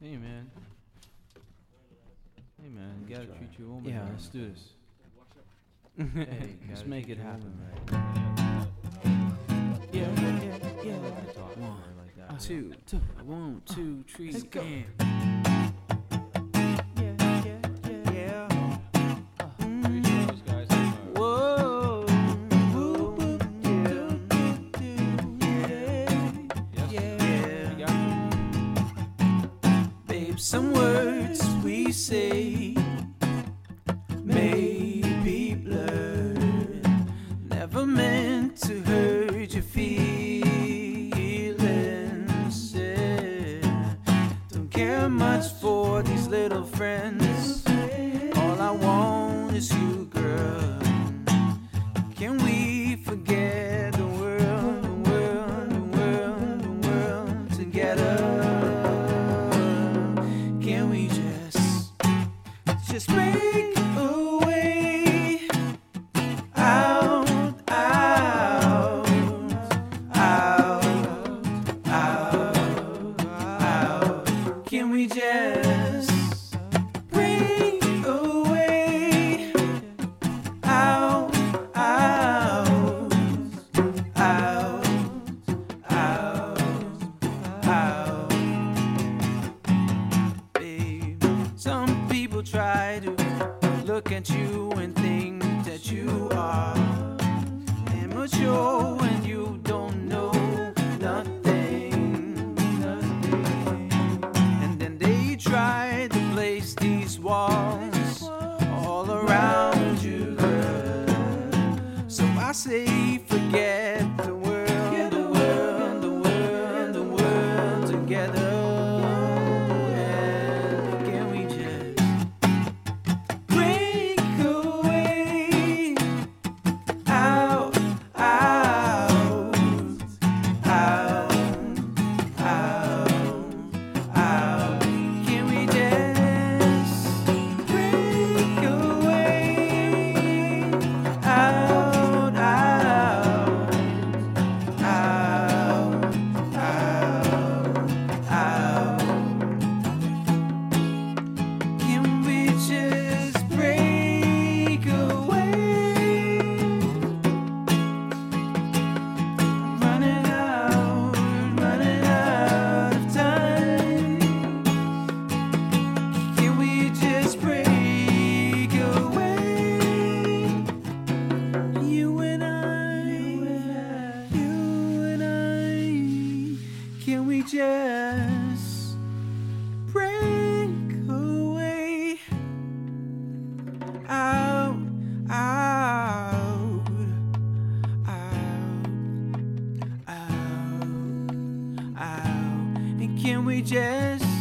Hey man. Hey man, gotta try. treat your woman. Yeah, right. let's do this. Hey, let's make it happen. right. Yeah, yeah, yeah, yeah. Don't talk to One. Two, two, one, two, three, Let's go. and- some words we say may be blurred. Never meant to hurt your feelings. yeah. Don't care much for these little friends. Just look at you and think that you are immature and you don't know nothing, nothing. And then they try to place these walls all around you, girl. So I say, forget the world, the world, the world, the world together. Just break away? Out, out, out, out, out. And can we just